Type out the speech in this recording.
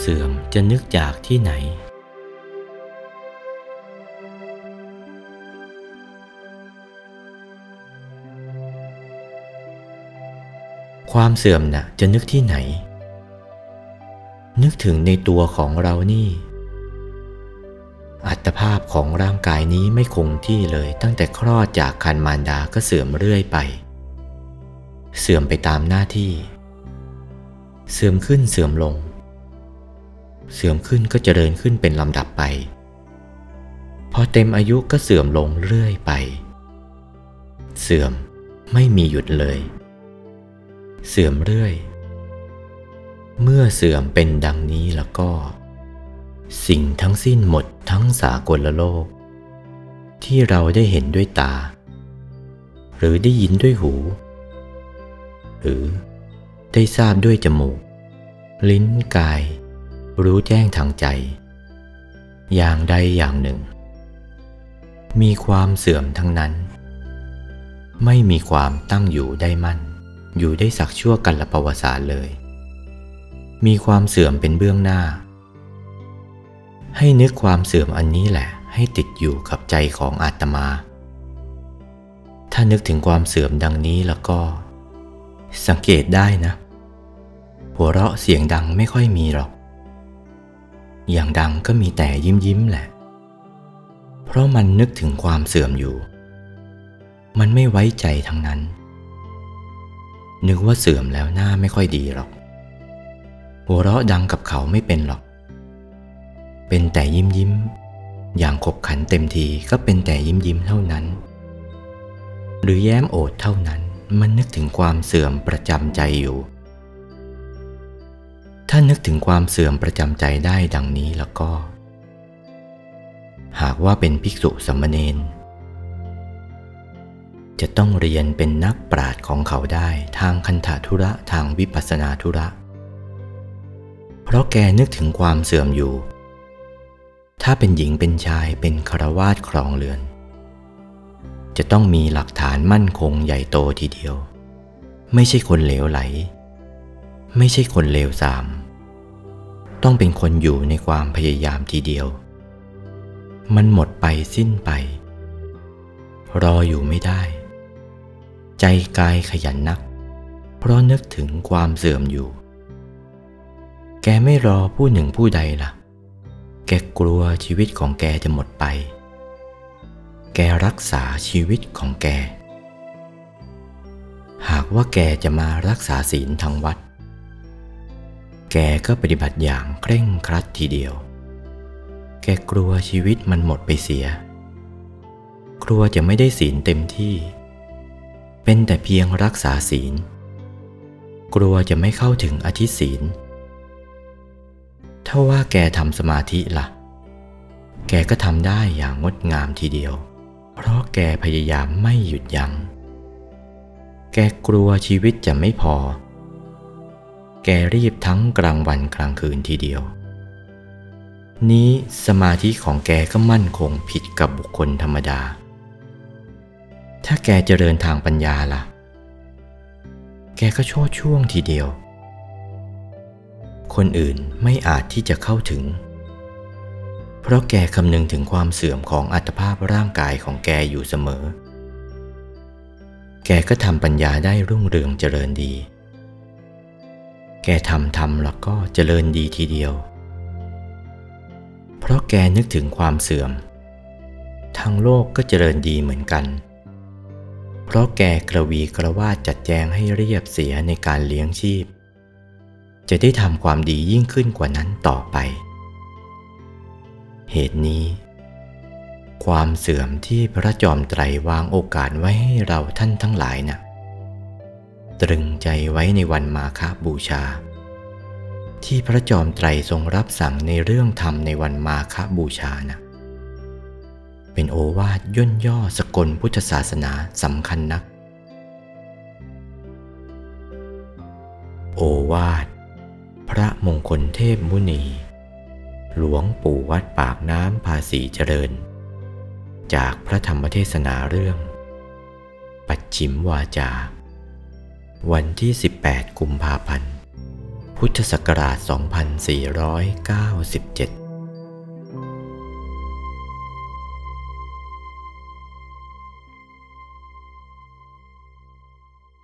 เสื่อมจะนึกจากที่ไหน ความเสื่อมน่ะจะนึกที่ไหน นึกถึงในตัวของเรานี่ อัตภาพของร่างกายนี้ไม่คงที่เลยตั้งแต่คลอดจากคันมารดาก็เสื่อมเรื่อยไป เสื่อมไปตามหน้าที่ เสื่อมขึ้นเสื่อมลง เสื่อมขึ้นก็เจริญขึ้นเป็นลำดับไป พอเต็มอายุก็เสื่อมลงเรื่อยไป เสื่อมไม่มีหยุดเลย เสื่อมเรื่อย เมื่อเสื่อมเป็นดังนี้แล้วก็ สิ่งทั้งสิ้นหมดทั้งสากลโลก ที่เราได้เห็นด้วยตา หรือได้ยินด้วยหู หรือได้ทราบด้วยจมูก ลิ้นกาย รู้แจ้งทางใจ อย่างใดอย่างหนึ่ง มีความเสื่อมทั้งนั้น ไม่มีความตั้งอยู่ได้มั่น อยู่ได้สักชั่วกันละประวัติศาสตร์เลย มีความเสื่อมเป็นเบื้องหน้า ให้นึกความเสื่อมอันนี้แหละ ให้ติดอยู่กับใจของอาตมา ถ้านึกถึงความเสื่อมดังนี้แล้วก็ สังเกตได้นะ หัวเราะเสียงดังไม่ค่อยมีหรอก อย่างดังก็มีแต่ยิ้มยิ้มแหละ เพราะมันนึกถึงความเสื่อมอยู่ มันไม่ไว้ใจทั้งนั้น นึกว่าเสื่อมแล้วหน้าไม่ค่อยดีหรอก หัวเราะดังกับเขาไม่เป็นหรอก เป็นแต่ยิ้มยิ้ม อย่างขบขันเต็มทีก็เป็นแต่ยิ้มยิ้มเท่านั้น หรือแย้มโอดเท่านั้น มันนึกถึงความเสื่อมประจำใจอยู่านึกถึงความเสื่อมประจำใจได้ดังนี้แล้วก็ หากว่าเป็นภิกษุสมณเณรจะต้องเรียนเป็นนักปราชญ์ของเขาได้ทางคันธทุระทางวิปัสสนาธุระ เพราะแกนึกถึงความเสื่อมอยู่ ถ้าเป็นหญิงเป็นชายเป็นคารวาสครองเรือน จะต้องมีหลักฐานมั่นคงใหญ่โตทีเดียว ไม่ใช่คนเหลวไหล ไม่ใช่คนเลวทราม ต้องเป็นคนอยู่ในความพยายามทีเดียว มันหมดไปสิ้นไป รออยู่ไม่ได้ ใจกายขยันนัก เพราะนึกถึงความเสื่อมอยู่ แกไม่รอผู้หนึ่งผู้ใดล่ะ แกกลัวชีวิตของแกจะหมดไป แกรักษาชีวิตของแก หากว่าแกจะมารักษาศีลทางวัด แกก็ปฏิบัติอย่างเคร่งครัดทีเดียว แกกลัวชีวิตมันหมดไปเสีย กลัวจะไม่ได้ศีลเต็มที่ เป็นแต่เพียงรักษาศีล กลัวจะไม่เข้าถึงอธิศีล ถ้าว่าแกทำสมาธิละ่ะ แกก็ทำได้อย่างงดงามทีเดียว เพราะแกพยายามไม่หยุดยัง้ง แกกลัวชีวิตจะไม่พอ แกรีบทั้งกลางวันกลางคืนทีเดียว นี้สมาธิของแกก็มั่นคงผิดกับบุคคลธรรมดา ถ้าแกเจริญทางปัญญาละ่ะ แกก็โชดช่วงทีเดียว คนอื่นไม่อาจที่จะเข้าถึง เพราะแกคำนึงถึงความเสื่อมของอัตภาพร่างกายของแกอยู่เสมอ แกก็ทำปัญญาได้รุ่งเรืองเจริญดี แกทำทำแล้วก็เจริญดีทีเดียว เพราะแกนึกถึงความเสื่อม ทางโลกก็เจริญดีเหมือนกัน เพราะแกกระวีกระวาดจัดแจงให้เรียบเสียในการเลี้ยงชีพ จะได้ทำความดียิ่งขึ้นกว่านั้นต่อไป เหตุนี้ ความเสื่อมที่พระจอมไตรวางโอกาสไว้ให้เราท่านทั้งหลายนะ่ะ ตรึงใจไว้ในวันมาฆบูชา ที่พระจอมไตรทรงรับสั่งในเรื่องธรรมในวันมาฆบูชานะเป็นโอวาทย่นย่อสกลพุทธศาสนาสำคัญนัก โอวาท พระมงคลเทพมุนี หลวงปู่วัดปากน้ำภาษีเจริญ จากพระธรรมเทศนาเรื่อง ปัจฉิมวาจา วันที่ 18 กุมภาพันธ์ พุทธศักราช 2497